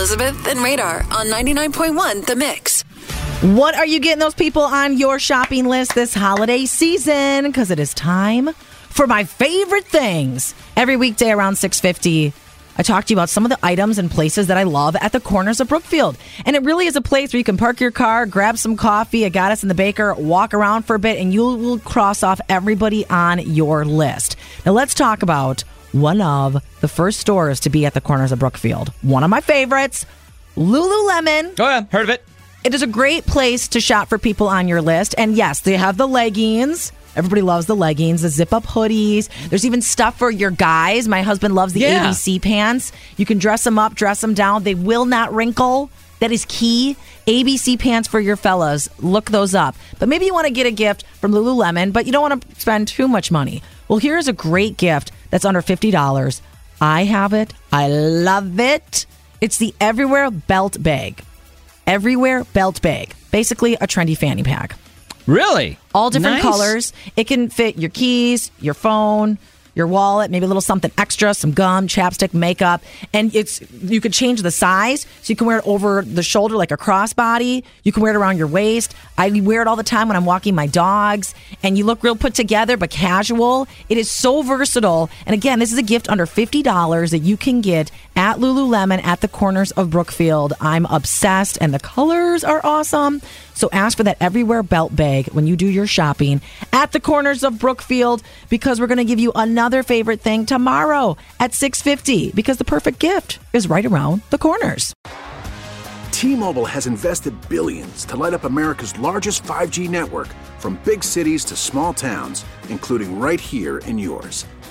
Elizabeth and Radar on 99.1 The Mix. What are you getting those people on your shopping list this holiday season? Because it is time for my favorite things. Every weekday around 650, I talk to you about some of the items and places that I love at the corners of Brookfield. And it really is a place where you can park your car, grab some coffee, a goddess in the baker, walk around for a bit, and you will cross off everybody on your list. Now let's talk about one of the first stores to be at the corners of Brookfield. One of my favorites, Lululemon. Oh, yeah. Heard of it. It is a great place to shop for people on your list. And yes, they have the leggings. Everybody loves the leggings, the zip up hoodies. There's even stuff for your guys. My husband loves the Yeah. ABC pants. You can dress them up, dress them down. They will not wrinkle. That is key. ABC pants for your fellas. Look those up. But maybe you want to get a gift from Lululemon, but you don't want to spend too much money. Well, here's a great gift that's under $50. I have it. I love it. It's the Everywhere Belt Bag. Everywhere Belt Bag. Basically, a trendy fanny pack Really? all different Nice. colors. It can fit your keys, your phone, your wallet, maybe a little something extra, some gum, chapstick, makeup, and it's you could change the size so you can wear it over the shoulder like a crossbody. You can wear it around your waist. I wear it all the time when I'm walking my dogs, and you look real put together but casual. It is so versatile. And again, this is a gift under fifty dollars that you can get at Lululemon at the corners of Brookfield. I'm obsessed, and the colors are awesome. So ask for that everywhere belt bag when you do your shopping at the corners of Brookfield because we're going to give you another favorite thing tomorrow at 6:50 because the perfect gift is right around the corners. T-Mobile has invested billions to light up America's largest 5G network from big cities to small towns, including right here in yours.